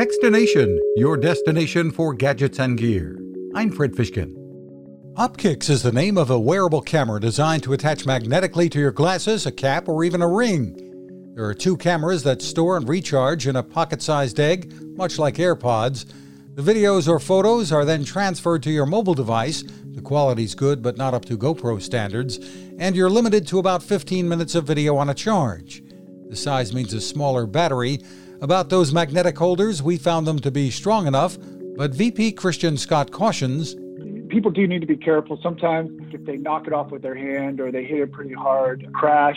Techstination, your destination for gadgets and gear. I'm Fred Fishkin. Opkix is the name of a wearable camera designed to attach magnetically to your glasses, a cap, or even a ring. There are two cameras that store and recharge in a pocket sized egg, much like AirPods. The videos or photos are then transferred to your mobile device. The quality's good, but not up to GoPro standards, and you're limited to about 15 minutes of video on a charge. The size means a smaller battery. About those magnetic holders, we found them to be strong enough, but VP Christian Scott cautions people do need to be careful. Sometimes if they knock it off with their hand or they hit it pretty hard, crash,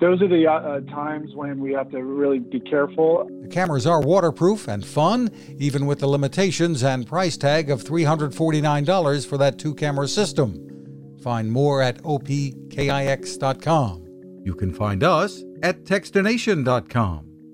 those are the uh, uh, times when we have to really be careful. The cameras are waterproof and fun, even with the limitations and price tag of $349 for that two camera system. Find more at opkix.com. You can find us at techstination.com.